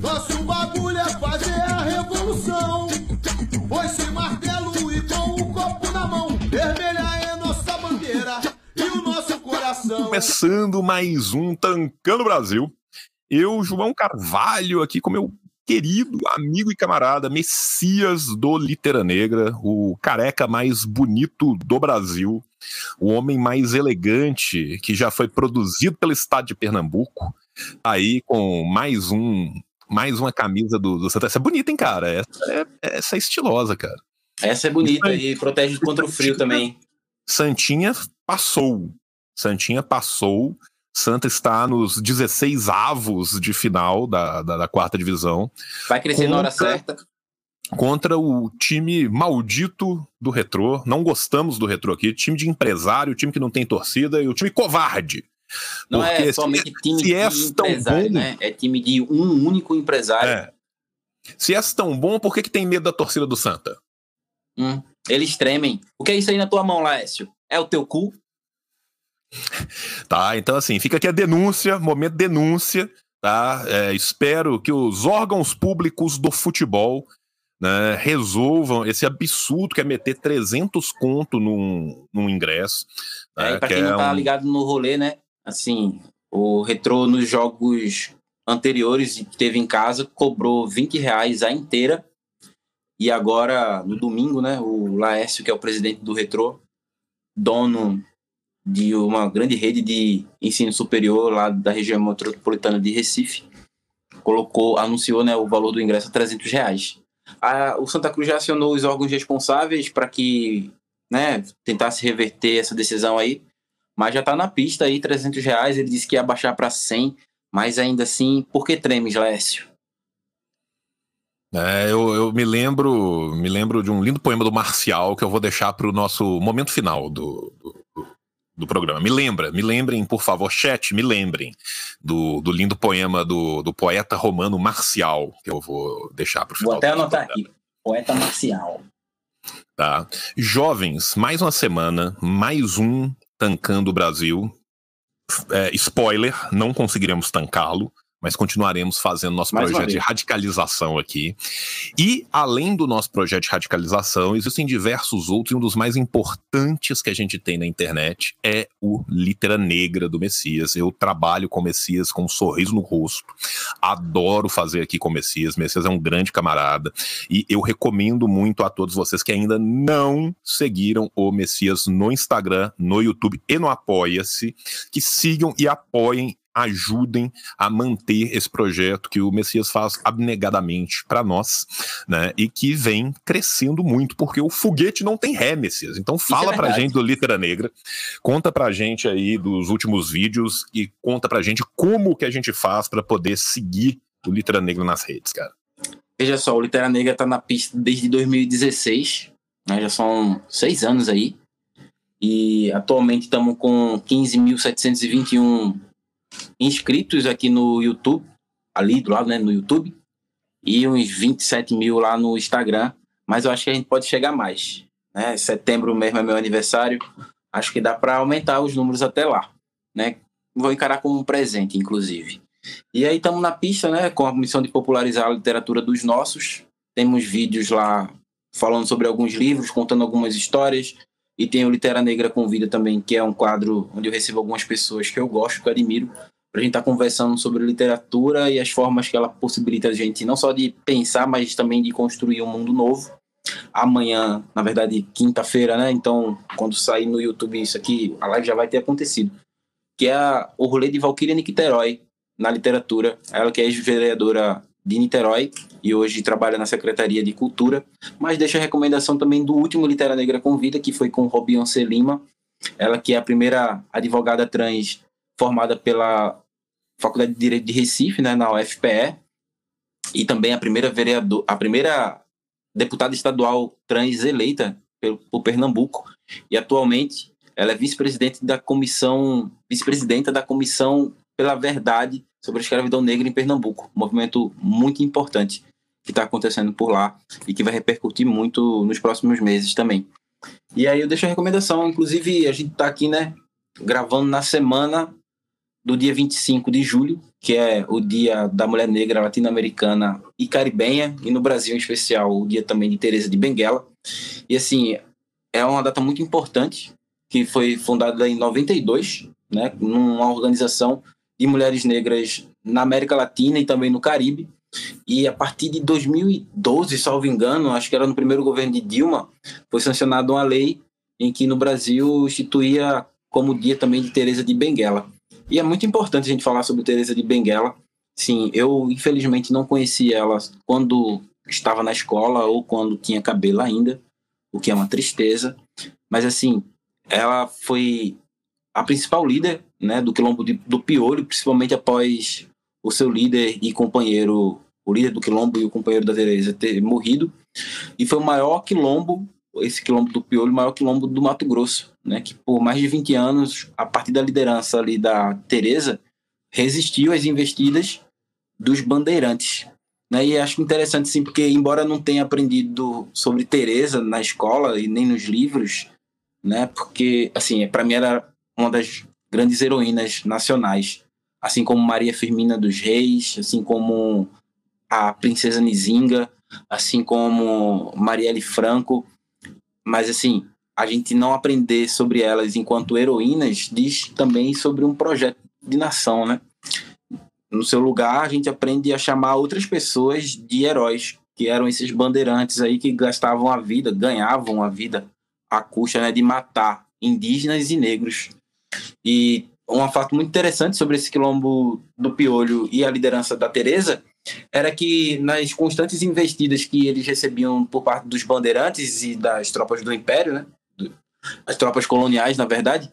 Nosso bagulho é fazer a revolução. Foi-se martelo e com o copo na mão. Vermelha é nossa bandeira e o nosso coração. Começando mais um Tancando Brasil. Eu, João Carvalho, aqui com meu querido amigo e camarada, Messias do Litera Negra, o careca mais bonito do Brasil, o homem mais elegante que já foi produzido pelo estado de Pernambuco, aí com mais um mais uma camisa do, do Santa. Essa é bonita, hein, cara? Essa é, essa é estilosa, cara. Essa é bonita e protege contra o frio também. Santinha passou. Santinha passou. Santa está nos 16 avos de final da, da, da quarta divisão. Vai crescer contra, na hora certa. Contra o time maldito do retrô. Não gostamos do retrô aqui. Time de empresário, time que não tem torcida e o time covarde. Não é Porque é somente time de empresário, bom, né? É time de um único empresário. É. Se é tão bom, por que, que tem medo da torcida do Santa? Hum, eles tremem. O que é isso aí na tua mão, Laércio? É o teu cu? Tá, então assim, fica aqui a denúncia, momento denúncia, tá? É, espero que os órgãos públicos do futebol né, resolvam esse absurdo que é meter 300 conto num, num ingresso. Né, é, pra quem que não tá um... ligado no rolê, né? Assim, o Retrô nos jogos anteriores teve em casa cobrou 20 reais a inteira. E agora, no domingo, né, o Laércio, que é o presidente do Retrô, dono de uma grande rede de ensino superior lá da região metropolitana de Recife, colocou, anunciou né, o valor do ingresso a 300 reais. A, o Santa Cruz já acionou os órgãos responsáveis para que né, tentasse reverter essa decisão aí, mas já está na pista aí, 300 reais. Ele disse que ia baixar para 100, mas ainda assim, por que tremes, Lécio? É, eu, eu, me lembro me lembro de um lindo poema do Marcial que eu vou deixar para o nosso momento final do, do, do, programa. Me lembra, me lembrem, por favor, chat, me lembrem do, do lindo poema do, do poeta romano Marcial, que eu vou deixar para o final. Vou até anotar aqui, poeta Marcial. Tá. Jovens, mais uma semana, mais um tancando o Brasil. É, spoiler, não conseguiremos tancá-lo mas continuaremos fazendo nosso Mais projeto de radicalização aqui. E, além do nosso projeto de radicalização, existem diversos outros, e um dos mais importantes que a gente tem na internet é o Litera Negra do Messias. Eu trabalho com o Messias com um sorriso no rosto, adoro fazer aqui com o Messias. Messias é um grande camarada, e eu recomendo muito a todos vocês que ainda não seguiram o Messias no Instagram, no YouTube e no Apoia-se, que sigam e apoiem ajudem a manter esse projeto que o Messias faz abnegadamente para nós, né? E que vem crescendo muito, porque o foguete não tem ré, Messias. Então fala é pra gente do Litera Negra, conta pra gente aí dos últimos vídeos e conta pra gente como que a gente faz para poder seguir o Litera Negra nas redes, cara. Veja só, o Litera Negra tá na pista desde 2016, né? Já são seis anos aí. E atualmente estamos com 15.721 inscritos aqui no YouTube, ali do lado, né, no YouTube, e uns 27 mil lá no Instagram, mas eu acho que a gente pode chegar mais. Né? Setembro mesmo é meu aniversário, acho que dá para aumentar os números até lá. Né? Vou encarar como um presente, inclusive. E aí estamos na pista, né, com a missão de popularizar a literatura dos nossos. Temos vídeos lá falando sobre alguns livros, contando algumas histórias. E tem o Litera Negra Convida também, que é um quadro onde eu recebo algumas pessoas que eu gosto, que eu admiro, para a gente estar tá conversando sobre literatura e as formas que ela possibilita a gente não só de pensar, mas também de construir um mundo novo. Amanhã, na verdade, quinta-feira, né? Então, quando sair no YouTube isso aqui, a live já vai ter acontecido. Que é o rolê de Valquíria Nicterói na literatura. Ela que é ex-vereadora de Niterói e hoje trabalha na Secretaria de Cultura, mas deixa a recomendação também do último Litera Negra Convida, que foi com Robion Lima, ela que é a primeira advogada trans formada pela Faculdade de Direito de Recife, né, na UFPE, e também a primeira vereador, a primeira deputada estadual trans eleita pelo, por Pernambuco, e atualmente ela é vice-presidente da comissão, vice-presidenta da comissão pela verdade sobre a escravidão negra em Pernambuco, um movimento muito importante que está acontecendo por lá e que vai repercutir muito nos próximos meses também. E aí eu deixo a recomendação, inclusive a gente está aqui, né, gravando na semana do dia 25 de julho, que é o Dia da Mulher Negra Latino-Americana e Caribenha, e no Brasil em especial o dia também de Teresa de Benguela. E assim, é uma data muito importante, que foi fundada em 92, né, numa organização de mulheres negras na América Latina e também no Caribe. E a partir de 2012, salvo engano, acho que era no primeiro governo de Dilma, foi sancionada uma lei em que no Brasil instituía como dia também de Teresa de Benguela. E é muito importante a gente falar sobre Teresa de Benguela. Sim, eu infelizmente não conheci ela quando estava na escola ou quando tinha cabelo ainda, o que é uma tristeza. Mas assim, ela foi a principal líder né, do quilombo de, do Piolho, principalmente após o seu líder e companheiro, o líder do quilombo e o companheiro da Teresa ter morrido. E foi o maior quilombo esse quilombo do Piolho, o maior quilombo do Mato Grosso, né, que por mais de 20 anos, a partir da liderança ali da Teresa, resistiu às investidas dos bandeirantes. Né, e acho interessante sim, porque embora não tenha aprendido sobre Teresa na escola e nem nos livros, né, porque assim, para mim era uma das grandes heroínas nacionais, assim como Maria Firmina dos Reis, assim como a princesa Nizinga, assim como Marielle Franco, mas assim, a gente não aprender sobre elas enquanto heroínas diz também sobre um projeto de nação, né? No seu lugar, a gente aprende a chamar outras pessoas de heróis, que eram esses bandeirantes aí que gastavam a vida, ganhavam a vida à custa né, de matar indígenas e negros. E um fato muito interessante sobre esse quilombo do Piolho e a liderança da Teresa era que nas constantes investidas que eles recebiam por parte dos bandeirantes e das tropas do Império, né? as tropas coloniais, na verdade,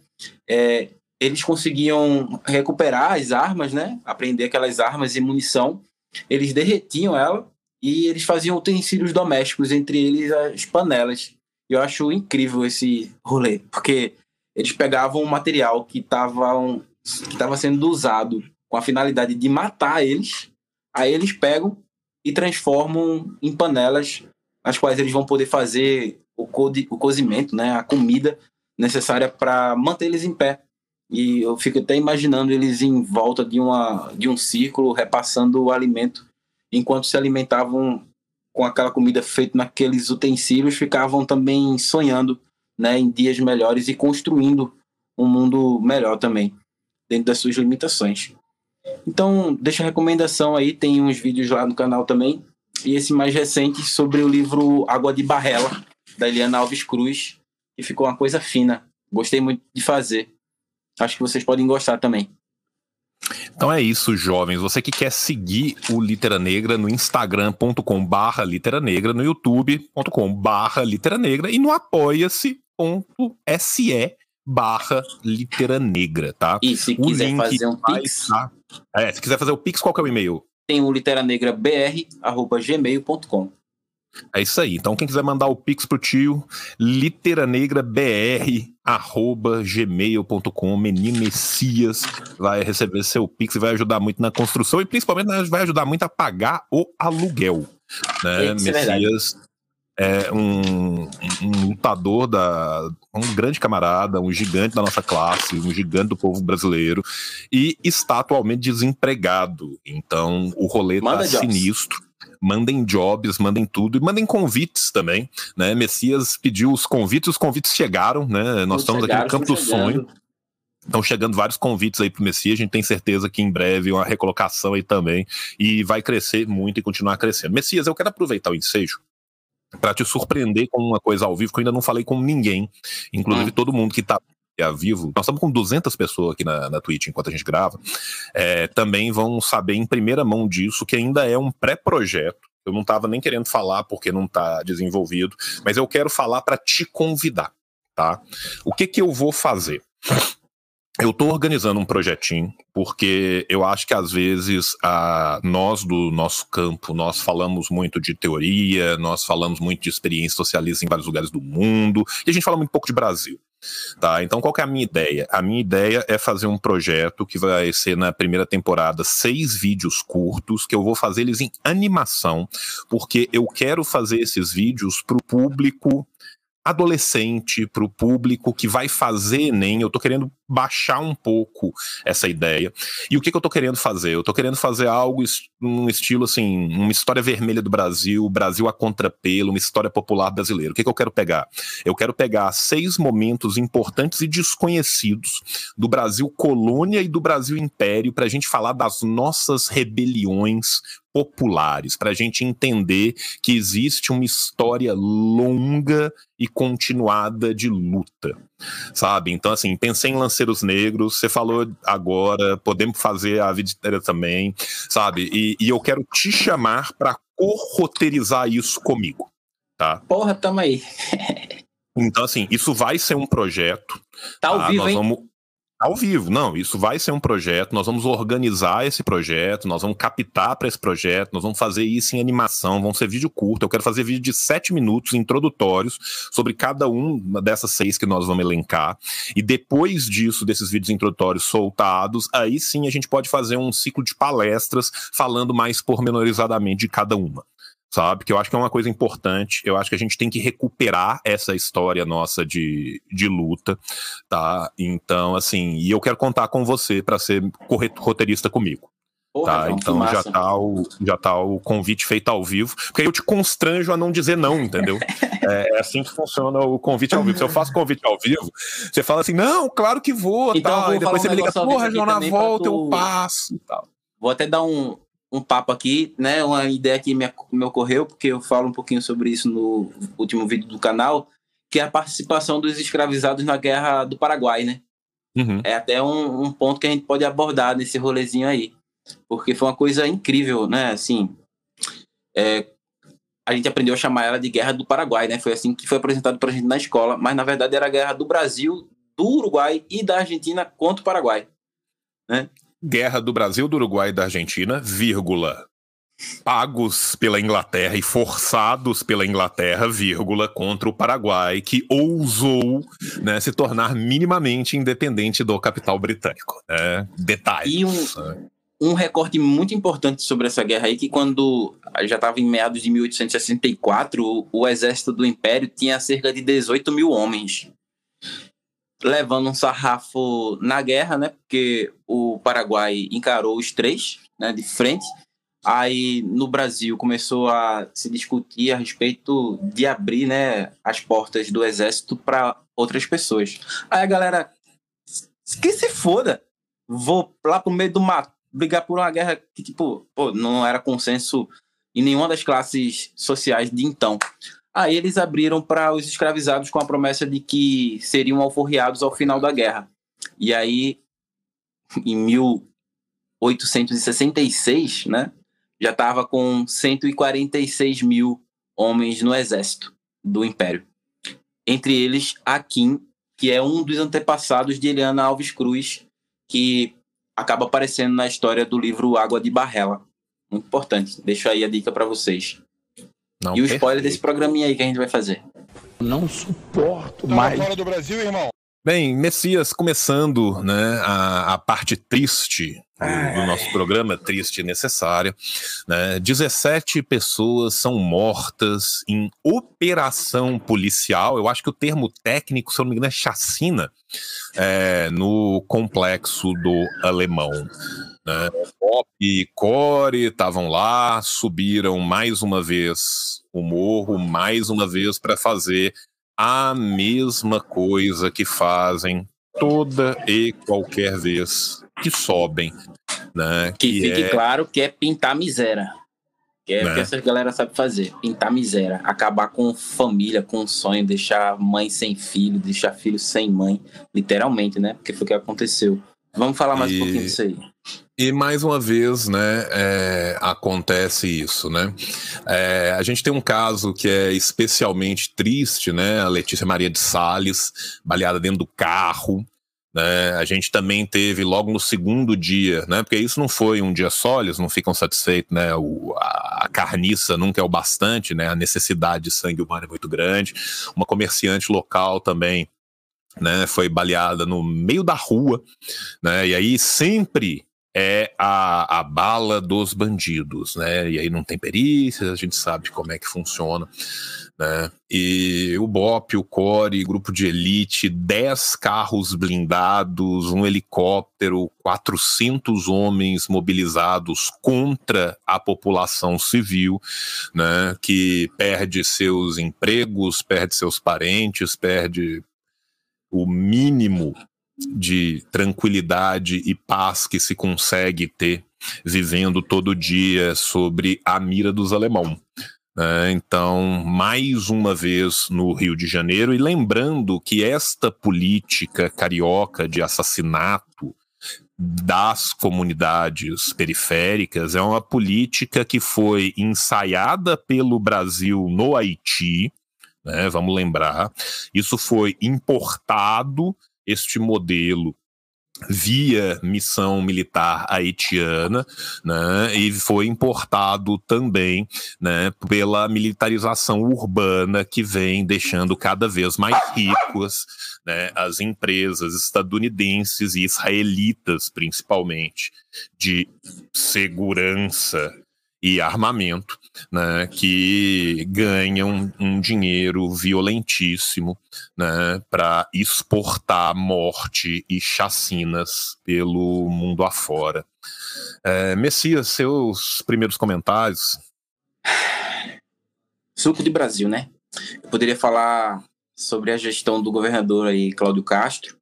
é, eles conseguiam recuperar as armas, né? Aprender aquelas armas e munição. Eles derretiam ela e eles faziam utensílios domésticos, entre eles as panelas. Eu acho incrível esse rolê, porque eles pegavam um material que estava que tava sendo usado com a finalidade de matar eles Aí eles pegam e transformam em panelas, as quais eles vão poder fazer o, co o cozimento, né, a comida necessária para manter eles em pé. E eu fico até imaginando eles em volta de, uma, de um círculo, repassando o alimento, enquanto se alimentavam com aquela comida feita naqueles utensílios, ficavam também sonhando né, em dias melhores e construindo um mundo melhor também, dentro das suas limitações. Então, deixa a recomendação aí, tem uns vídeos lá no canal também. E esse mais recente sobre o livro Água de Barrela, da Eliana Alves Cruz, que ficou uma coisa fina. Gostei muito de fazer. Acho que vocês podem gostar também. Então é isso, jovens. Você que quer seguir o Litera Negra no instagram.com barra Litera Negra, no youtube.com barra Litera Negra e no apoia-se.se barra litera negra, tá? E se o quiser fazer um pix... Tá? É, se quiser fazer o pix, qual que é o e-mail? Tem o literanegrabr.gmail.com é isso aí. Então, quem quiser mandar o pix pro tio, literanegrabr@gmail.com, menino Messias vai receber seu pix e vai ajudar muito na construção e principalmente né, vai ajudar muito a pagar o aluguel, né? É Messias é um, um, lutador da. um grande camarada, um gigante da nossa classe, um gigante do povo brasileiro, e está atualmente desempregado. Então o rolê tá Manda tá sinistro. Mandem jobs, mandem tudo e mandem convites também, né? Messias pediu os convites, os convites chegaram, né? Nós estamos aqui no Campo do. Sonho. Estão chegando vários convites aí para o Messias. A gente tem certeza que em breve uma recolocação aí também. E vai crescer muito e continuar crescendo. Messias, eu quero aproveitar o ensejo para te surpreender com uma coisa ao vivo que eu ainda não falei com ninguém, inclusive hum. todo mundo que está a vivo, nós estamos com 200 pessoas aqui na, na Twitch enquanto a gente grava, é, também vão saber em primeira mão disso, que ainda é um pré-projeto. Eu não estava nem querendo falar porque não está desenvolvido, mas eu quero falar para te convidar, tá? O que que eu vou fazer? eu estou organizando um projetinho porque eu acho que às vezes a, nós do nosso campo nós falamos muito de teoria, nós falamos muito de experiência socialista em vários lugares do mundo e a gente fala muito pouco de Brasil. Tá, então qual é a minha ideia? A minha ideia é fazer um projeto que vai ser na primeira temporada seis vídeos curtos que eu vou fazer eles em animação, porque eu quero fazer esses vídeos para o público adolescente, para o público que vai fazer Enem. Eu estou querendo baixar um pouco essa ideia. E o que, que eu estou querendo fazer? Eu estou querendo fazer algo num estilo assim, uma história vermelha do Brasil, Brasil a contrapelo, uma história popular brasileira. O que, que eu quero pegar? Eu quero pegar seis momentos importantes e desconhecidos do Brasil colônia e do Brasil império para a gente falar das nossas rebeliões populares, para a gente entender que existe uma história longa e continuada de luta, sabe? Então, assim, pensei em Lanceiros Negros, você falou agora, podemos fazer a vida inteira também, sabe? E, e eu quero te chamar para corroteirizar isso comigo, tá? Porra, tamo aí. então, assim, isso vai ser um projeto. Tá ao tá? vivo, Nós hein? vamos ao vivo, não, isso vai ser um projeto, nós vamos organizar esse projeto, nós vamos captar para esse projeto, nós vamos fazer isso em animação, vão ser vídeo curto, eu quero fazer vídeo de sete minutos introdutórios sobre cada uma dessas seis que nós vamos elencar, e depois disso, desses vídeos introdutórios soltados, aí sim a gente pode fazer um ciclo de palestras falando mais pormenorizadamente de cada uma sabe? Que eu acho que é uma coisa importante. Eu acho que a gente tem que recuperar essa história nossa de, de luta, tá? Então, assim, e eu quero contar com você para ser roteirista comigo. Porra, tá, João, então já tá, o, já tá o convite feito ao vivo, porque aí eu te constranjo a não dizer não, entendeu? é, é assim que funciona o convite ao vivo. Se eu faço convite ao vivo, você fala assim, não, claro que vou, Então, eu tal, e depois você um me liga, porra, João, na volta eu tu- passo, e tal. Vou até dar um, um papo aqui, né? Uma ideia que me, me ocorreu, porque eu falo um pouquinho sobre isso no último vídeo do canal, que é a participação dos escravizados na Guerra do Paraguai, né? Uhum. É até um, um ponto que a gente pode abordar nesse rolezinho aí. Porque foi uma coisa incrível, né? Assim, é, a gente aprendeu a chamar ela de Guerra do Paraguai, né? Foi assim que foi apresentado pra gente na escola, mas na verdade era a Guerra do Brasil, do Uruguai e da Argentina contra o Paraguai. Guerra do Brasil, do Uruguai e da Argentina, vírgula. Pagos pela Inglaterra e forçados pela Inglaterra, vírgula, contra o Paraguai, que ousou né, se tornar minimamente independente do capital britânico. Né? Detalhe. E um, um recorte muito importante sobre essa guerra aí, que quando já estava em meados de 1864, o, o exército do Império tinha cerca de 18 mil homens. Levando um sarrafo na guerra, né? Porque o Paraguai encarou os três, né? De frente. Aí no Brasil começou a se discutir a respeito de abrir, né? As portas do exército para outras pessoas. Aí a galera, que se foda vou lá pro meio do mato brigar por uma guerra que, tipo, pô, não era consenso em nenhuma das classes sociais de então. Aí eles abriram para os escravizados com a promessa de que seriam alforriados ao final da guerra. E aí, em 1866, né, já estava com 146 mil homens no exército do Império. Entre eles, Akin, que é um dos antepassados de Eliana Alves Cruz, que acaba aparecendo na história do livro Água de Barrela. Muito importante. Deixo aí a dica para vocês. Não, e o spoiler perfeito. desse programinha aí que a gente vai fazer. Não suporto Tava mais. fora do Brasil, irmão? Bem, Messias, começando né, a, a parte triste do, do nosso programa, triste e necessária. Né, 17 pessoas são mortas em operação policial. Eu acho que o termo técnico, se eu não me engano, é chacina é, no complexo do Alemão. Né. Pop e Core estavam lá, subiram mais uma vez o morro, mais uma vez para fazer a mesma coisa que fazem toda e qualquer vez que sobem, né? Que, fique é, claro que é pintar miséria. Que é o Né? que essa galera sabe fazer. Pintar miséria. Acabar com família, com sonho, deixar mãe sem filho, deixar filho sem mãe. Literalmente, né? Porque foi o que aconteceu. Vamos falar mais E- um pouquinho disso aí. E mais uma vez, né, é, acontece isso, né? É, a gente tem um caso que é especialmente triste, né? A Letícia Maria de Sales, baleada dentro do carro. Né? A gente também teve logo no segundo dia, né? Porque isso não foi um dia só, eles não ficam satisfeitos, né? O, a, a carniça nunca é o bastante, né? A necessidade de sangue humano é muito grande. Uma comerciante local também, né? Foi baleada no meio da rua, né? E aí sempre é a, a bala dos bandidos, né? E aí não tem perícias, a gente sabe como é que funciona. Né? E o BOP, o CORE, grupo de elite, 10 carros blindados, um helicóptero, 400 homens mobilizados contra a população civil, né? que perde seus empregos, perde seus parentes, perde o mínimo de tranquilidade e paz que se consegue ter vivendo todo dia sobre a mira dos alemão. É, então, mais uma vez no Rio de Janeiro, e lembrando que esta política carioca de assassinato das comunidades periféricas é uma política que foi ensaiada pelo Brasil no Haiti, né, vamos lembrar, isso foi importado, este modelo via missão militar haitiana, né, e foi importado também, né, pela militarização urbana que vem deixando cada vez mais ricas, né, as empresas estadunidenses e israelitas, principalmente, de segurança e armamento, né, que ganham um dinheiro violentíssimo né, para exportar morte e chacinas pelo mundo afora. É, Messias, seus primeiros comentários? Suco de Brasil, né? Eu poderia falar sobre a gestão do governador aí, Cláudio Castro,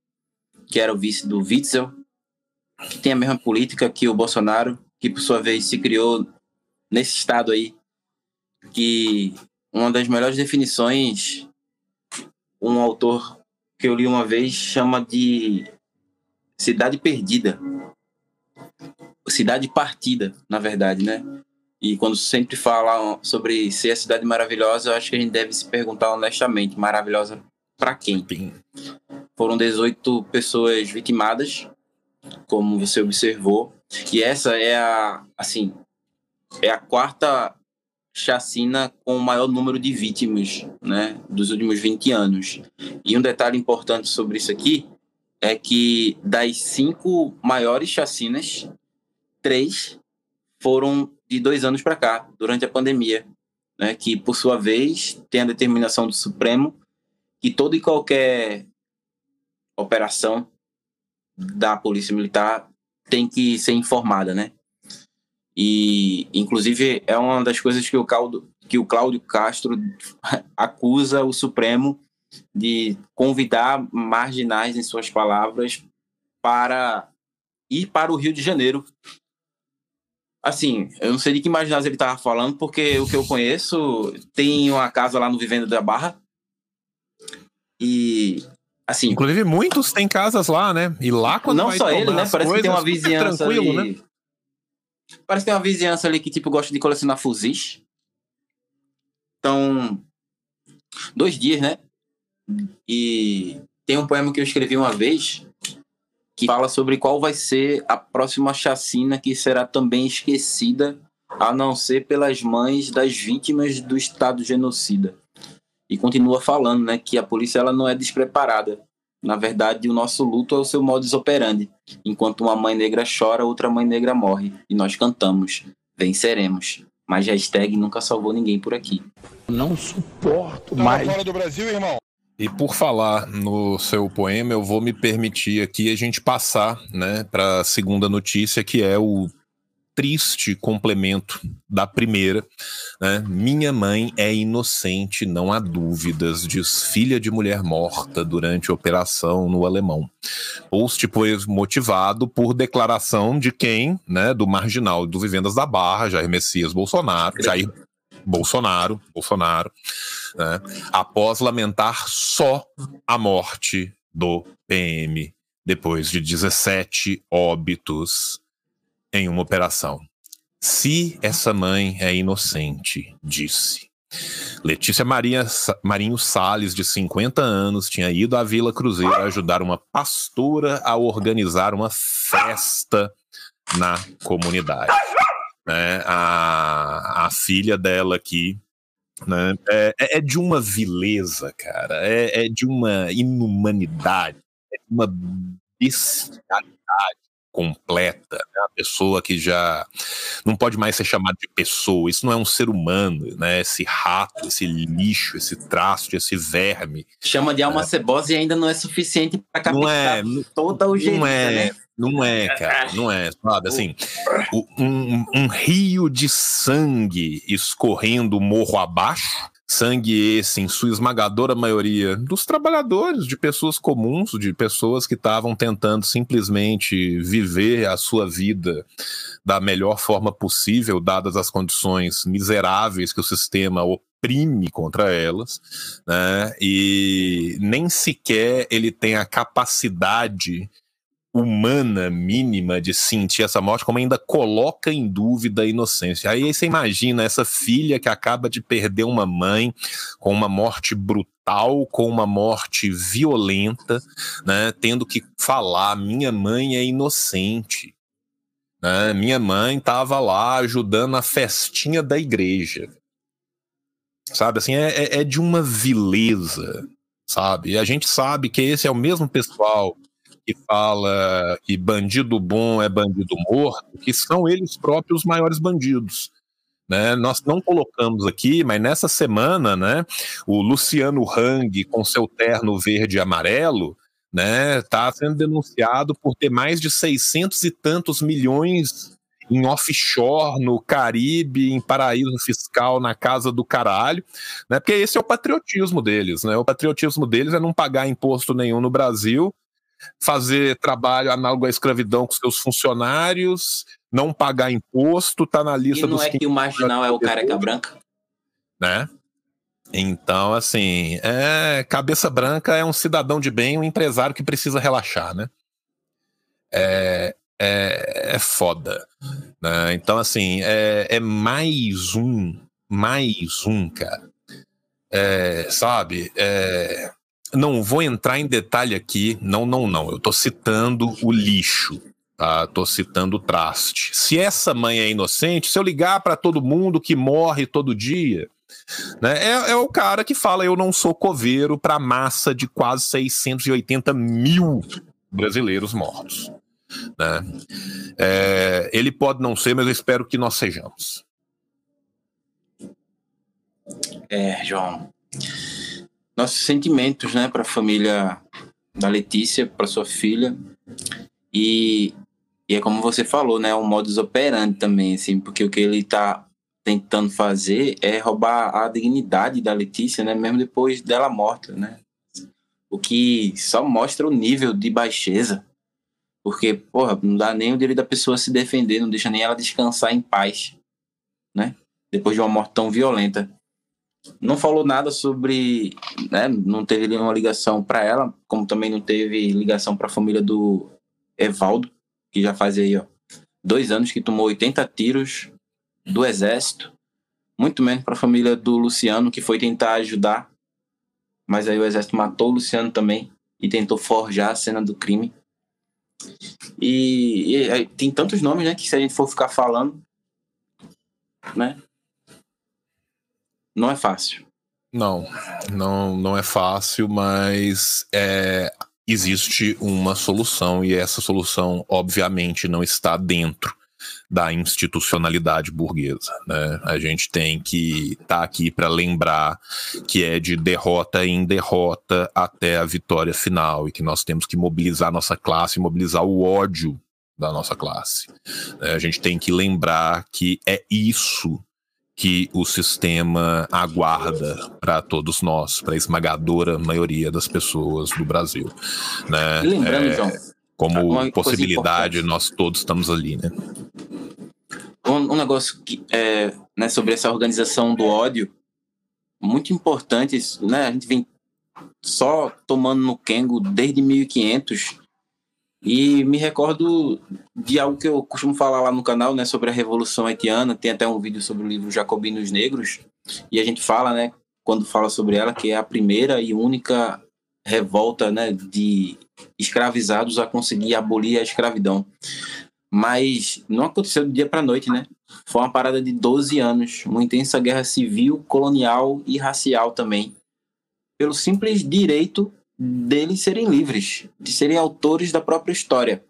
que era o vice do Witzel, que tem a mesma política que o Bolsonaro, que por sua vez se criou nesse estado aí, que uma das melhores definições, um autor que eu li uma vez chama de cidade perdida. Cidade partida, na verdade, né? E quando sempre fala sobre ser a cidade maravilhosa, eu acho que a gente deve se perguntar honestamente, maravilhosa para quem? Foram 18 pessoas vitimadas, como você observou, e essa é a, assim, é a quarta chacina com o maior número de vítimas né, dos últimos 20 anos. E um detalhe importante sobre isso aqui é que das cinco maiores chacinas, três foram de dois anos para cá, durante a pandemia, né, que por sua vez tem a determinação do Supremo que toda e qualquer operação da Polícia Militar tem que ser informada, né? E, inclusive, é uma das coisas que o, Caldo, que o Cláudio Castro acusa o Supremo de convidar marginais, em suas palavras, para ir para o Rio de Janeiro. Assim, eu não sei de que marginais ele estava falando, porque o que eu conheço tem uma casa lá no Vivenda da Barra. E assim. Inclusive, muitos têm casas lá, né? E lá quando Não só ele, né? Parece que tem uma vizinhança ali. Né? Parece que tem uma vizinhança ali que, tipo, gosta de colecionar fuzis. Então, dois dias, né? E tem um poema que eu escrevi uma vez que fala sobre qual vai ser a próxima chacina que será também esquecida, a não ser pelas mães das vítimas do Estado genocida. E continua falando, né, que a polícia ela não é despreparada na verdade, o nosso luto é o seu modus operandi. Enquanto uma mãe negra chora, outra mãe negra morre. E nós cantamos, venceremos. Mas hashtag nunca salvou ninguém por aqui. Não suporto tá mais. fora do Brasil, irmão. E por falar no seu poema, eu vou me permitir aqui a gente passar né, para a segunda notícia, que é o triste complemento da primeira. Né? Minha mãe é inocente, não há dúvidas, diz filha de mulher morta durante operação no Alemão. Post foi motivado por declaração de quem? Né, do marginal do Vivendas da Barra, Jair Messias Bolsonaro, Jair Bolsonaro, Bolsonaro, né, após lamentar só a morte do PM, depois de 17 óbitos em uma operação. Se essa mãe é inocente, disse. Letícia Maria, Marinho Sales, de 50 anos, tinha ido à Vila Cruzeiro ajudar uma pastora a organizar uma festa na comunidade. Né? A, a filha dela aqui né? é, é, é de uma vileza, cara, é, é de uma inumanidade, é de uma bestialidade completa, né? a pessoa que já não pode mais ser chamada de pessoa, isso não é um ser humano, né? Esse rato, esse lixo, esse traço, esse verme. Chama de alma é. cebosa e ainda não é suficiente para captar não é, toda o jeito, não é, né? Não é, cara, não é, sabe? Assim, um, um rio de sangue escorrendo morro abaixo Sangue esse, em sua esmagadora maioria, dos trabalhadores, de pessoas comuns, de pessoas que estavam tentando simplesmente viver a sua vida da melhor forma possível, dadas as condições miseráveis que o sistema oprime contra elas, né? E nem sequer ele tem a capacidade humana mínima de sentir essa morte, como ainda coloca em dúvida a inocência. Aí você imagina essa filha que acaba de perder uma mãe com uma morte brutal, com uma morte violenta, né, tendo que falar: minha mãe é inocente. Né, minha mãe estava lá ajudando a festinha da igreja. Sabe, assim, é, é, é de uma vileza, sabe? E a gente sabe que esse é o mesmo pessoal que fala que bandido bom é bandido morto, que são eles próprios os maiores bandidos. Né? Nós não colocamos aqui, mas nessa semana, né, o Luciano Hang, com seu terno verde e amarelo, né, está sendo denunciado por ter mais de 600 e tantos milhões em offshore, no Caribe, em paraíso fiscal, na casa do caralho, né? Porque esse é o patriotismo deles, né? O patriotismo deles é não pagar imposto nenhum no Brasil fazer trabalho análogo à escravidão com seus funcionários, não pagar imposto, tá na lista e não dos. Não é que o marginal é o careca branca? Né? Então, assim, é, cabeça branca é um cidadão de bem, um empresário que precisa relaxar, né? É, é, é foda. Né? Então, assim, é, é mais um, mais um, cara. É, sabe? É, não vou entrar em detalhe aqui, não, não, não. Eu estou citando o lixo, tá? Tô citando o traste. Se essa mãe é inocente, se eu ligar para todo mundo que morre todo dia, né, é, é, o cara que fala eu não sou coveiro para massa de quase 680 mil brasileiros mortos. Né? É, ele pode não ser, mas eu espero que nós sejamos. É, João nossos sentimentos, né, para a família da Letícia, para sua filha. E, e é como você falou, né, um modus operandi também, assim, porque o que ele está tentando fazer é roubar a dignidade da Letícia, né, mesmo depois dela morta, né? O que só mostra o nível de baixeza. Porque, porra, não dá nem o direito da pessoa se defender, não deixa nem ela descansar em paz, né? Depois de uma morte tão violenta não falou nada sobre, né, não teve nenhuma ligação para ela, como também não teve ligação para a família do Evaldo, que já faz aí ó, dois anos que tomou 80 tiros do exército, muito menos para a família do Luciano, que foi tentar ajudar, mas aí o exército matou o Luciano também e tentou forjar a cena do crime. E, e tem tantos nomes, né, que se a gente for ficar falando, né, não é fácil. Não, não, não é fácil, mas é, existe uma solução e essa solução, obviamente, não está dentro da institucionalidade burguesa. Né? A gente tem que estar tá aqui para lembrar que é de derrota em derrota até a vitória final e que nós temos que mobilizar nossa classe, mobilizar o ódio da nossa classe. É, a gente tem que lembrar que é isso que o sistema aguarda para todos nós, para a esmagadora maioria das pessoas do Brasil. Né? lembrando, é, João, como possibilidade, nós todos estamos ali, né? Um, um negócio que, é, né, sobre essa organização do ódio, muito importante, né? A gente vem só tomando no Kengo desde 1500 e me recordo de algo que eu costumo falar lá no canal, né, sobre a Revolução Haitiana. Tem até um vídeo sobre o livro Jacobinos Negros. E a gente fala, né, quando fala sobre ela, que é a primeira e única revolta, né, de escravizados a conseguir abolir a escravidão. Mas não aconteceu do dia para noite, né? Foi uma parada de 12 anos, uma intensa guerra civil, colonial e racial também, pelo simples direito deles serem livres, de serem autores da própria história.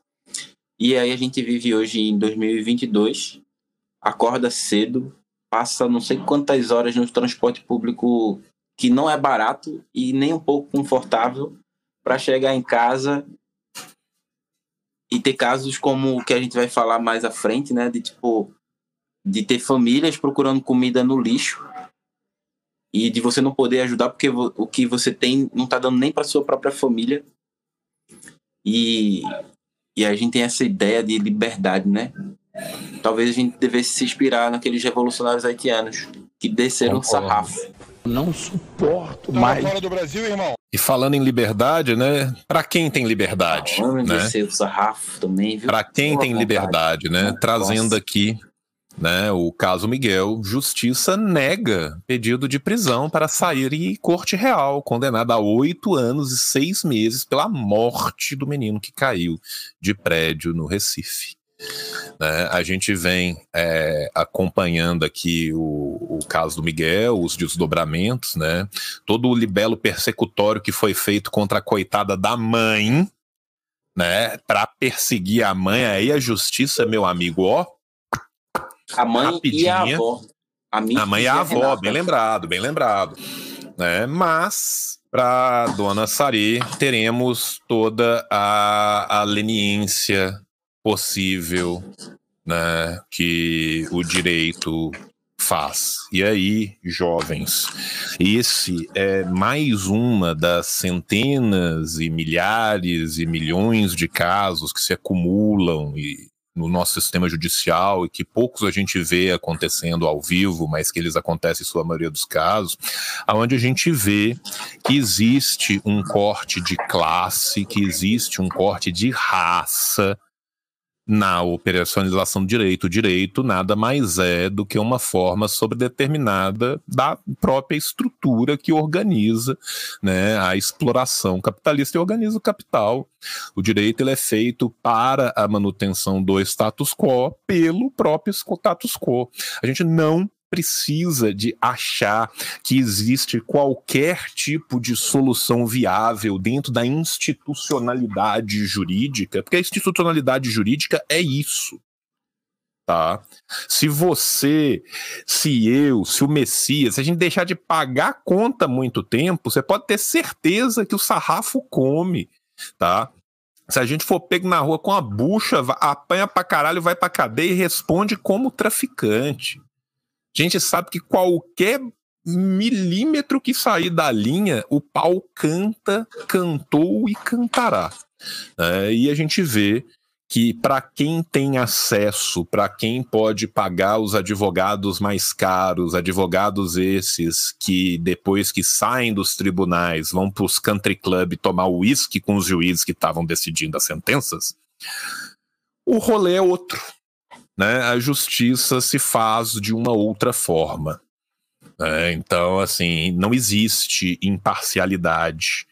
E aí a gente vive hoje em 2022, acorda cedo, passa não sei quantas horas no transporte público que não é barato e nem um pouco confortável para chegar em casa e ter casos como o que a gente vai falar mais à frente, né, de tipo de ter famílias procurando comida no lixo e de você não poder ajudar porque o que você tem não está dando nem para sua própria família. E e a gente tem essa ideia de liberdade, né? Talvez a gente devesse se inspirar naqueles revolucionários haitianos que desceram o sarrafo. Não suporto tá mais. Fora do Brasil, irmão. E falando em liberdade, né? Para quem tem liberdade, Falando né? descer o sarrafo também, viu? Para quem Boa tem vontade. liberdade, né? Nossa. Trazendo aqui, né, o caso Miguel, justiça nega pedido de prisão para sair em corte real, condenado a oito anos e seis meses pela morte do menino que caiu de prédio no Recife. né? A gente vem é, acompanhando aqui o, o caso do Miguel, os desdobramentos, né? Todo o libelo persecutório que foi feito contra a coitada da mãe, né? Para perseguir a mãe, aí a justiça, meu amigo, ó, A mãe e a rapidinha. avó. A, a mãe e a avó, Renata. bem lembrado, bem lembrado. Né? Mas, para Dona Sari, teremos toda a, a leniência possível né, que o direito faz. E aí, jovens, esse é mais uma das centenas e milhares e milhões de casos que se acumulam e no nosso sistema judicial e que poucos a gente vê acontecendo ao vivo, mas que eles acontecem em sua maioria dos casos, aonde a gente vê que existe um corte de classe, que existe um corte de raça na operacionalização do direito. O direito nada mais é do que uma forma sobredeterminada da própria estrutura que organiza né, a exploração capitalista e organiza o capital. O direito ele é feito para a manutenção do status quo pelo próprio status quo. A gente não precisa de achar que existe qualquer tipo de solução viável dentro da institucionalidade jurídica, porque a institucionalidade jurídica é isso. Tá? Se você, se eu, se o Messias, se a gente deixar de pagar conta muito tempo, você pode ter certeza que o sarrafo come, tá? Se a gente for pego na rua com a bucha, apanha pra caralho, vai pra cadeia e responde como traficante. A gente sabe que qualquer milímetro que sair da linha, o pau canta, cantou e cantará. É, e a gente vê que para quem tem acesso, para quem pode pagar os advogados mais caros, advogados esses que depois que saem dos tribunais vão para os country club tomar uísque com os juízes que estavam decidindo as sentenças, o rolê é outro. Né? A justiça se faz de uma outra forma. né? Então, assim, não existe imparcialidade.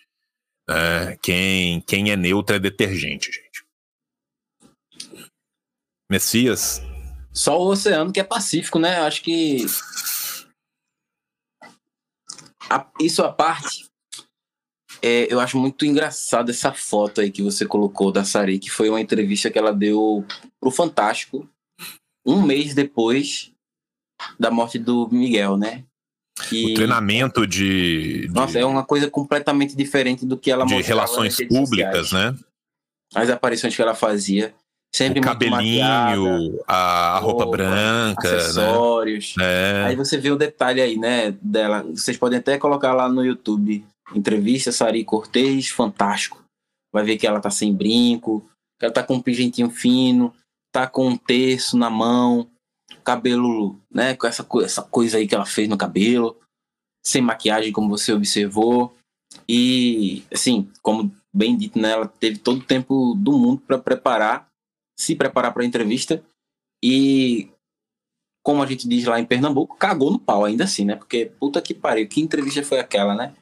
né? Quem, quem é neutro é detergente, gente. Messias, Só o oceano que é pacífico, né? Acho que. A- isso à parte. é, eu acho muito engraçado essa foto aí que você colocou da Sari, que foi uma entrevista que ela deu pro Fantástico um mês depois da morte do Miguel, né? Que, o treinamento de, de, Nossa, é uma coisa completamente diferente do que ela de relações públicas, sociais. né? As aparições que ela fazia. Sempre O muito maquiada, cabelinho, a, a roupa, branca, né? acessórios. É. Aí você vê o detalhe aí, né, dela. Vocês podem até colocar lá no YouTube. Entrevista Sari Cortez, fantástico. Vai ver que ela tá sem brinco, que ela tá com um pingentinho fino, tá com um terço na mão, cabelo, né, com essa, essa coisa aí que ela fez no cabelo, sem maquiagem, como você observou. E, assim, como bem dito, né, ela teve todo o tempo do mundo para preparar, se preparar para a entrevista. E como a gente diz lá em Pernambuco, cagou no pau ainda assim, né? Porque puta que pariu, que entrevista foi aquela, né?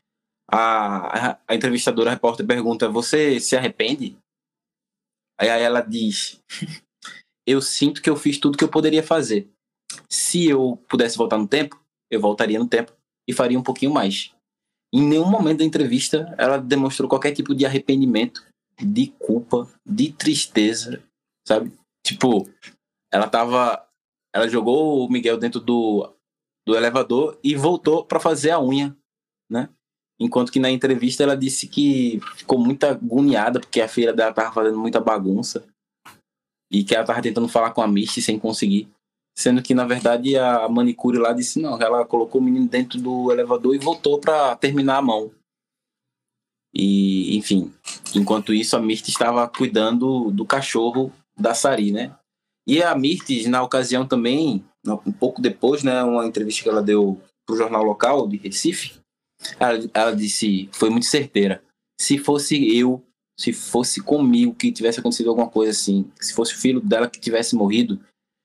A, a, a entrevistadora, a repórter pergunta: Você se arrepende? Aí, aí ela diz: Eu sinto que eu fiz tudo que eu poderia fazer. Se eu pudesse voltar no tempo, eu voltaria no tempo e faria um pouquinho mais. Em nenhum momento da entrevista ela demonstrou qualquer tipo de arrependimento, de culpa, de tristeza, sabe? Tipo, ela tava. Ela jogou o Miguel dentro do, do elevador e voltou para fazer a unha, né? Enquanto que na entrevista ela disse que ficou muito agoniada porque a filha dela tava fazendo muita bagunça e que ela tava tentando falar com a Misty sem conseguir. Sendo que, na verdade, a manicure lá disse não, ela colocou o menino dentro do elevador e voltou para terminar a mão. E, enfim, enquanto isso, a Mirth estava cuidando do cachorro da Sari, né? E a Mirth, na ocasião também, um pouco depois, né, uma entrevista que ela deu para o jornal local de Recife, ela, ela disse, foi muito certeira. Se fosse eu, se fosse comigo que tivesse acontecido alguma coisa assim, se fosse o filho dela que tivesse morrido,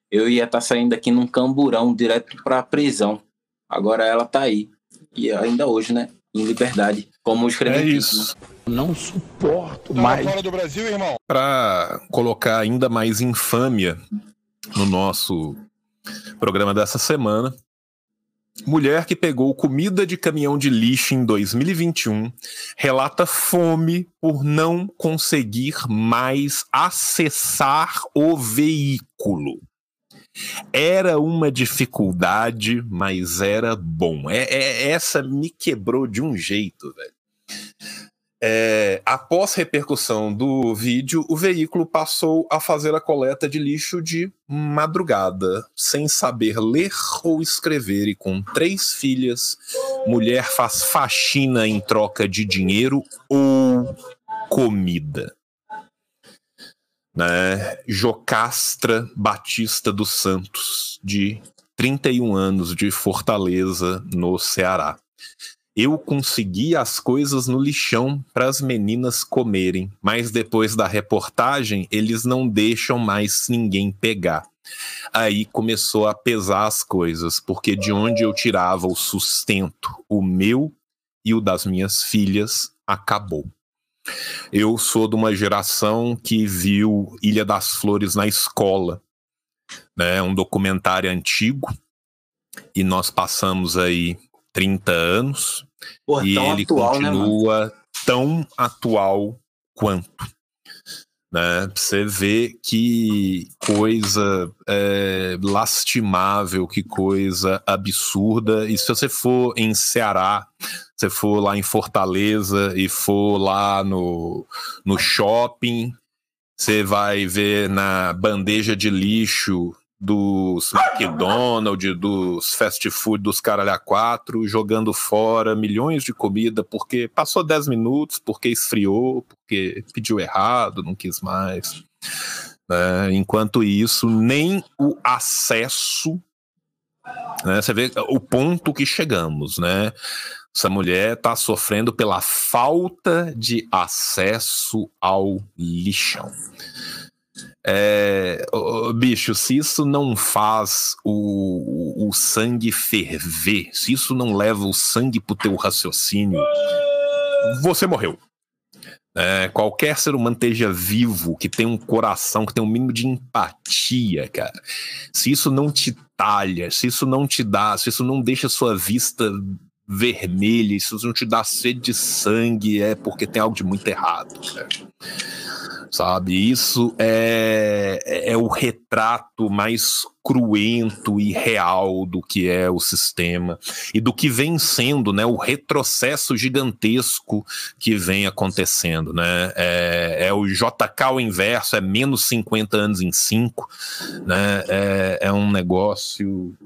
eu ia estar tá saindo daqui num camburão direto para a prisão. Agora ela tá aí. E ainda hoje, né? Em liberdade. Como escrever. É isso. Não suporto tá mais. fora do Brasil, irmão. Para colocar ainda mais infâmia no nosso programa dessa semana, Mulher que pegou comida de caminhão de lixo em 2021 relata fome por não conseguir mais acessar o veículo. Era uma dificuldade, mas era bom. É, é essa me quebrou de um jeito, velho. É, após repercussão do vídeo, o veículo passou a fazer a coleta de lixo de madrugada, sem saber ler ou escrever, e com três filhas, mulher faz faxina em troca de dinheiro ou comida. Né? Jocastra Batista dos Santos, de 31 anos, de Fortaleza, no Ceará eu consegui as coisas no lixão para as meninas comerem, mas depois da reportagem eles não deixam mais ninguém pegar. Aí começou a pesar as coisas, porque de onde eu tirava o sustento, o meu e o das minhas filhas, acabou. Eu sou de uma geração que viu Ilha das Flores na escola, né? Um documentário antigo e nós passamos aí 30 anos Porra, e ele atual, né, continua né, tão atual quanto. Né? Você vê que coisa é, lastimável, que coisa absurda. E se você for em Ceará, você for lá em Fortaleza e for lá no, no shopping, você vai ver na bandeja de lixo dos McDonald's, dos fast food dos caralho a quatro, jogando fora milhões de comida porque passou 10 minutos, porque esfriou, porque pediu errado, não quis mais. É, enquanto isso, nem o acesso. Né, você vê o ponto que chegamos, né? Essa mulher está sofrendo pela falta de acesso ao lixão. É, bicho, se isso não faz o, o, sangue ferver, se isso não leva o sangue pro teu raciocínio, você morreu. É, qualquer ser humano esteja vivo, que tem um coração, que tem um mínimo de empatia, cara. Se isso não te talha, se isso não te dá, se isso não deixa sua vista vermelha, se isso não te dá sede de sangue, é porque tem algo de muito errado, cara sabe? Isso é, é, é o retrato mais cruento e real do que é o sistema e do que vem sendo, né, o retrocesso gigantesco que vem acontecendo, né? É, é o JK ao inverso, é menos 50 anos em 5, né? É, é um negócio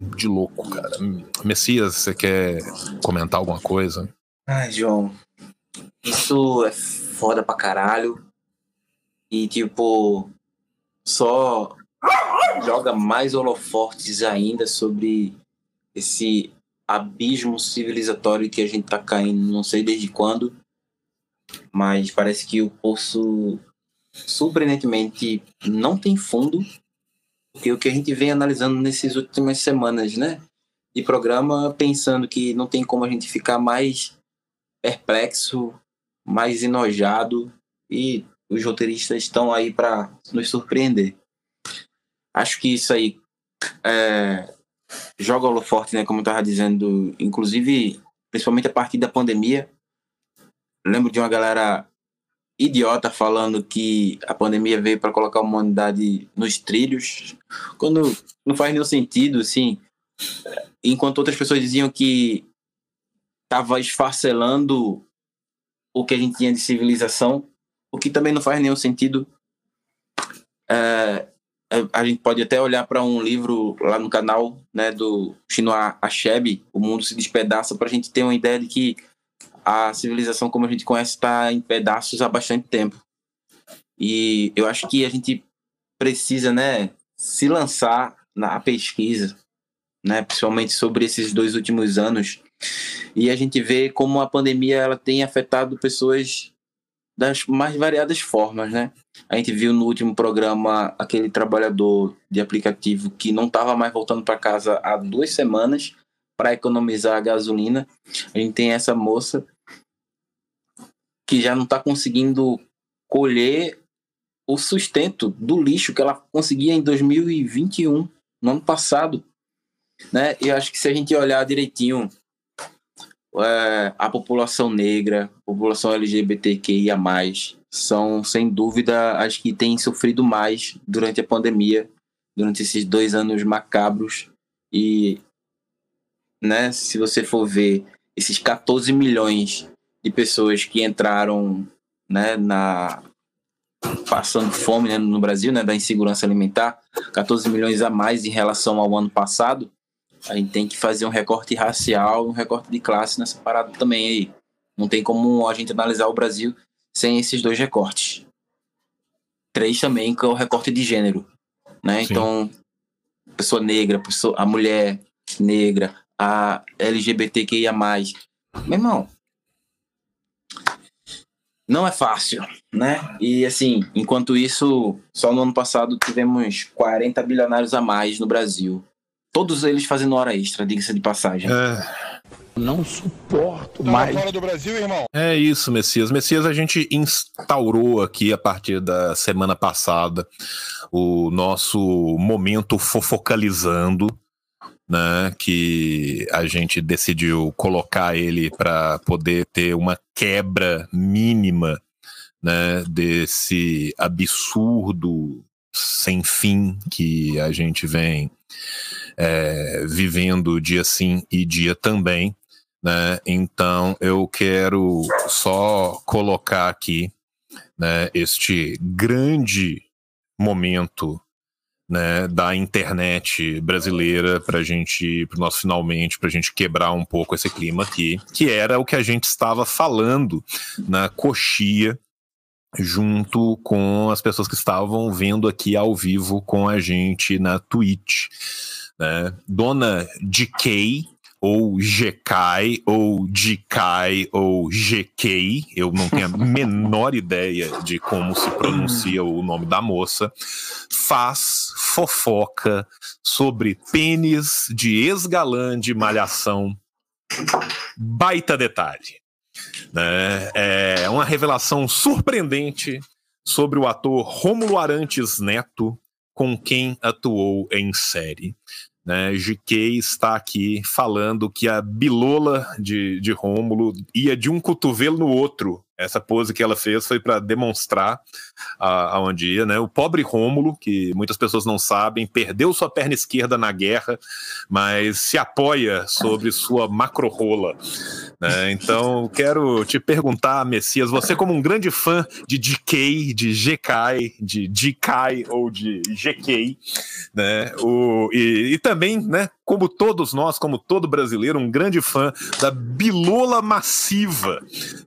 de louco, cara. Messias, você quer comentar alguma coisa? Ai, João, isso é foda pra caralho. E, tipo, só joga mais holofortes ainda sobre esse abismo civilizatório que a gente tá caindo, não sei desde quando, mas parece que o poço surpreendentemente não tem fundo, porque o que a gente vem analisando nessas últimas semanas, né, de programa, pensando que não tem como a gente ficar mais perplexo, mais enojado e os roteiristas estão aí para nos surpreender. Acho que isso aí é, joga o forte, né? Como eu estava dizendo, inclusive, principalmente a partir da pandemia. lembro de uma galera idiota falando que a pandemia veio para colocar a humanidade nos trilhos, quando não faz nenhum sentido, assim. Enquanto outras pessoas diziam que estava esfacelando o que a gente tinha de civilização, o que também não faz nenhum sentido. É, a gente pode até olhar para um livro lá no canal né, do Chinua Achebe, O Mundo se Despedaça, para a gente ter uma ideia de que a civilização como a gente conhece está em pedaços há bastante tempo. E eu acho que a gente precisa né, se lançar na pesquisa, né, principalmente sobre esses dois últimos anos. E a gente vê como a pandemia ela tem afetado pessoas das mais variadas formas, né? A gente viu no último programa aquele trabalhador de aplicativo que não estava mais voltando para casa há duas semanas para economizar a gasolina. A gente tem essa moça que já não está conseguindo colher o sustento do lixo que ela conseguia em 2021, no ano passado. Né? E acho que se a gente olhar direitinho é, a população negra, a população LGBTQIA+, são, sem dúvida, as que têm sofrido mais durante a pandemia, durante esses dois anos macabros. E, né, se você for ver esses 14 milhões de pessoas que entraram né, na passando fome né, no Brasil, né, da insegurança alimentar, 14 milhões a mais em relação ao ano passado, a gente tem que fazer um recorte racial, um recorte de classe nessa parada também aí. Não tem como a gente analisar o Brasil sem esses dois recortes. Três também, que é o recorte de gênero. Né? Então, pessoa negra, pessoa, a mulher negra, a LGBTQIA. Meu irmão, não é fácil, né? E assim, enquanto isso, só no ano passado tivemos 40 bilionários a mais no Brasil. Todos eles fazendo hora extra, diga-se de passagem. É. Não suporto mais. fora do Brasil, irmão? É isso, Messias. Messias, a gente instaurou aqui a partir da semana passada o nosso momento fofocalizando, né? Que a gente decidiu colocar ele para poder ter uma quebra mínima, né? Desse absurdo sem fim que a gente vem é, vivendo dia sim e dia também. Né? Então eu quero só colocar aqui né, este grande momento né, da internet brasileira para a gente, para nós finalmente, para a gente quebrar um pouco esse clima aqui, que era o que a gente estava falando na coxia junto com as pessoas que estavam vendo aqui ao vivo com a gente na Twitch. Né? Dona DK, ou GK, ou GK, ou GK, eu não tenho a menor ideia de como se pronuncia o nome da moça, faz fofoca sobre pênis de ex-galã de malhação. Baita detalhe. Né? É uma revelação surpreendente sobre o ator Rômulo Arantes Neto, com quem atuou em série. Né, GK está aqui falando que a bilola de, de Rômulo ia de um cotovelo no outro essa pose que ela fez foi para demonstrar aonde ia, né? O pobre Rômulo, que muitas pessoas não sabem, perdeu sua perna esquerda na guerra, mas se apoia sobre sua macro-rola. Né? Então, quero te perguntar, Messias, você como um grande fã de DK, de GK, de DK ou de GK, né? O, e, e também, né, como todos nós, como todo brasileiro, um grande fã da bilola massiva,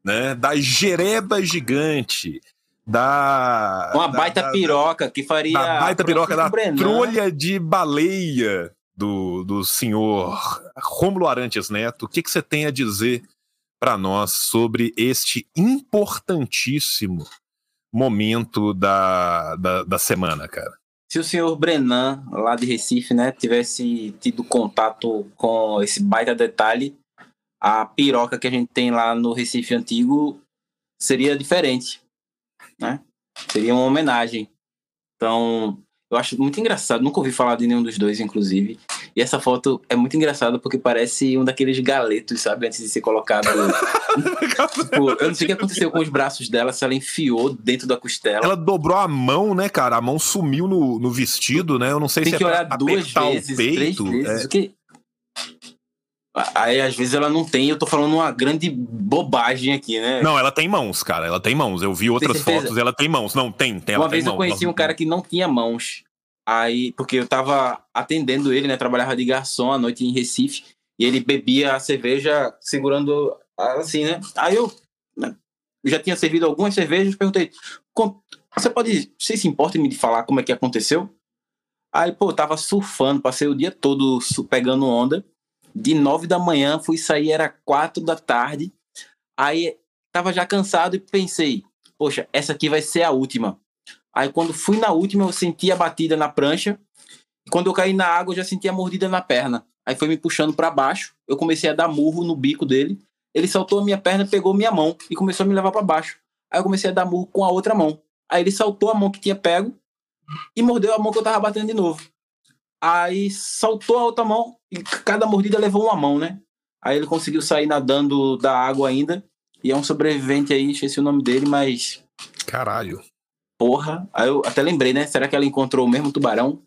né? Da jereba gigante, da. Uma da, baita da, piroca que faria. Da baita piroca, da Brenan. trolha de baleia do, do senhor Rômulo Arantes Neto. O que, que você tem a dizer para nós sobre este importantíssimo momento da, da, da semana, cara? Se o senhor Brenan, lá de Recife, né, tivesse tido contato com esse baita detalhe, a piroca que a gente tem lá no Recife Antigo seria diferente, né? Seria uma homenagem. Então, eu acho muito engraçado, nunca ouvi falar de nenhum dos dois, inclusive. E essa foto é muito engraçada porque parece um daqueles galetos, sabe? Antes de ser colocado. tipo, eu não sei o que aconteceu com os braços dela, se ela enfiou dentro da costela. Ela dobrou a mão, né, cara? A mão sumiu no, no vestido, né? Eu não sei Tem se que é olhar duas vezes, o peito. três vezes. é. o que- Aí às vezes ela não tem, eu tô falando uma grande bobagem aqui, né? Não, ela tem mãos, cara. Ela tem mãos. Eu vi outras fotos ela tem mãos. Não, tem, tem. Uma tem vez eu mãos. conheci um cara que não tinha mãos. Aí, porque eu tava atendendo ele, né? Trabalhava de garçom à noite em Recife. E ele bebia a cerveja segurando assim, né? Aí eu né, já tinha servido algumas cervejas, perguntei: "Com- você pode, você se importa em me falar como é que aconteceu? Aí, pô, eu tava surfando, passei o dia todo pegando onda. De nove da manhã, fui sair, era quatro da tarde. Aí tava já cansado e pensei, poxa, essa aqui vai ser a última. Aí quando fui na última, eu senti a batida na prancha. Quando eu caí na água, eu já senti a mordida na perna. Aí foi me puxando para baixo. Eu comecei a dar murro no bico dele. Ele saltou a minha perna, pegou minha mão e começou a me levar para baixo. Aí eu comecei a dar murro com a outra mão. Aí ele saltou a mão que tinha pego e mordeu a mão que eu tava batendo de novo. Aí saltou a outra mão e cada mordida levou uma mão, né? Aí ele conseguiu sair nadando da água ainda. E é um sobrevivente aí, esqueci o nome dele, mas Caralho. Porra, aí eu até lembrei, né? Será que ela encontrou o mesmo tubarão?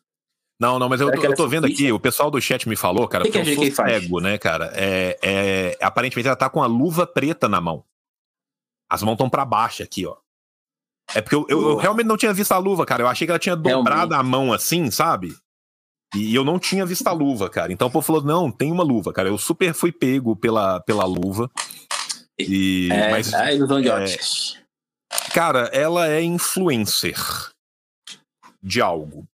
Não, não, mas eu, eu tô é vendo aqui, o pessoal do chat me falou, cara, que que eu sou cego, né, cara? É, é, aparentemente ela tá com a luva preta na mão. As mãos estão pra baixo aqui, ó. É porque eu, eu- eu realmente não tinha visto a luva, cara. Eu achei que ela tinha dobrado Realmente. a mão assim, sabe? E eu não tinha visto a luva, cara. Então o povo falou: não, tem uma luva, cara. Eu super fui pego pela, pela luva. E, É, mas, a ilusão de é, cara, ela é influencer de algo.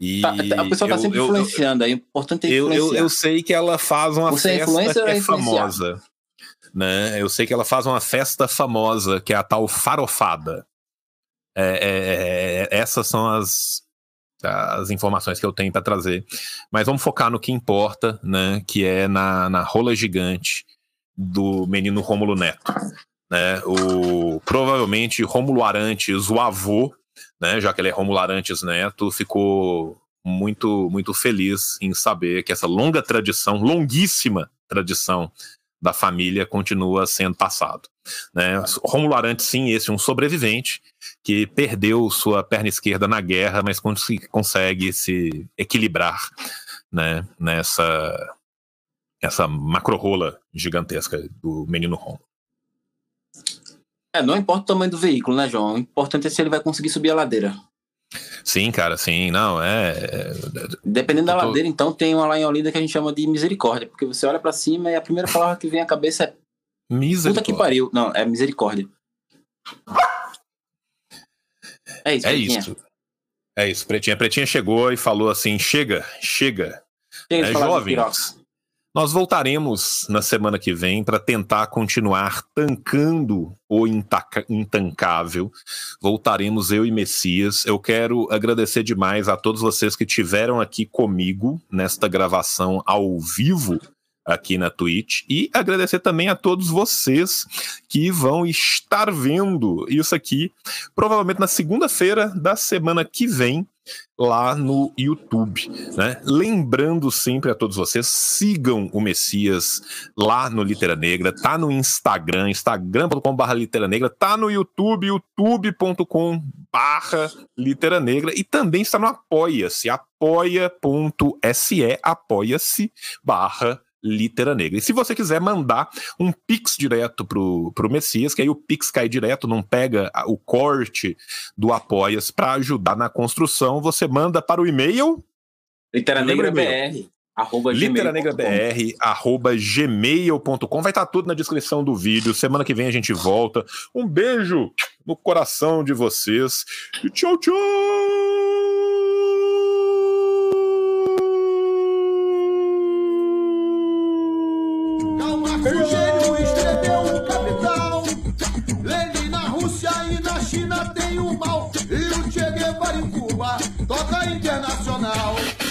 E Tá, tá, o pessoal tá eu- sempre eu- influenciando, é importante eu, eu, influenciar. eu sei que ela faz uma Você é festa que é é famosa. Né? Eu sei que ela faz uma festa famosa, que é a tal farofada. É, é, é, essas são as, as informações que eu tenho para trazer. Mas vamos focar no que importa, né? Que é na, na rola gigante do menino Rômulo Neto. Né? O, provavelmente Rômulo Arantes, o avô, né? Já que ele é Rômulo Arantes Neto, ficou muito, muito feliz em saber que essa longa tradição, longuíssima tradição da família continua sendo passado. Né? Rômulo Arantes, sim, esse é um sobrevivente que perdeu sua perna esquerda na guerra, mas cons- consegue se equilibrar né? nessa essa macro-rola gigantesca do menino Rômulo. É, não importa o tamanho do veículo, né, João? O importante é se ele vai conseguir subir a ladeira. Sim, cara, sim, não, é. é- Dependendo da tô- ladeira, então, tem uma lá em Olinda que a gente chama de misericórdia, porque você olha pra cima e a primeira palavra que vem à cabeça é puta que misericórdia. pariu. Não, é misericórdia. É isso, É Pretinha. isso. É isso, Pretinha. Pretinha chegou e falou assim: chega, chega. É, jovens. piroca. Nós voltaremos na semana que vem para tentar continuar tancando o intaca- intancável. Voltaremos eu e Messias. Eu quero agradecer demais a todos vocês que tiveram aqui comigo nesta gravação ao vivo aqui na Twitch e agradecer também a todos vocês que vão estar vendo isso aqui provavelmente na segunda-feira da semana que vem lá no YouTube, né? Lembrando sempre a todos vocês, sigam o Messias lá no Litera Negra, tá no Instagram, instagram.com.br Litera tá no YouTube, youtube.com.br Litera Negra e também está no Apoia-se, apoia.se, apoia-se barra Litera Negra. E se você quiser mandar um pix direto pro, pro Messias, que aí o pix cai direto, não pega o corte do Apoias para ajudar na construção, você manda para o e-mail Litera Negra BR. Arroba literanegrabr, arroba gmail.com. Vai estar tudo na descrição do vídeo. Semana que vem a gente volta. Um beijo no coração de vocês. E tchau, tchau! Internacional.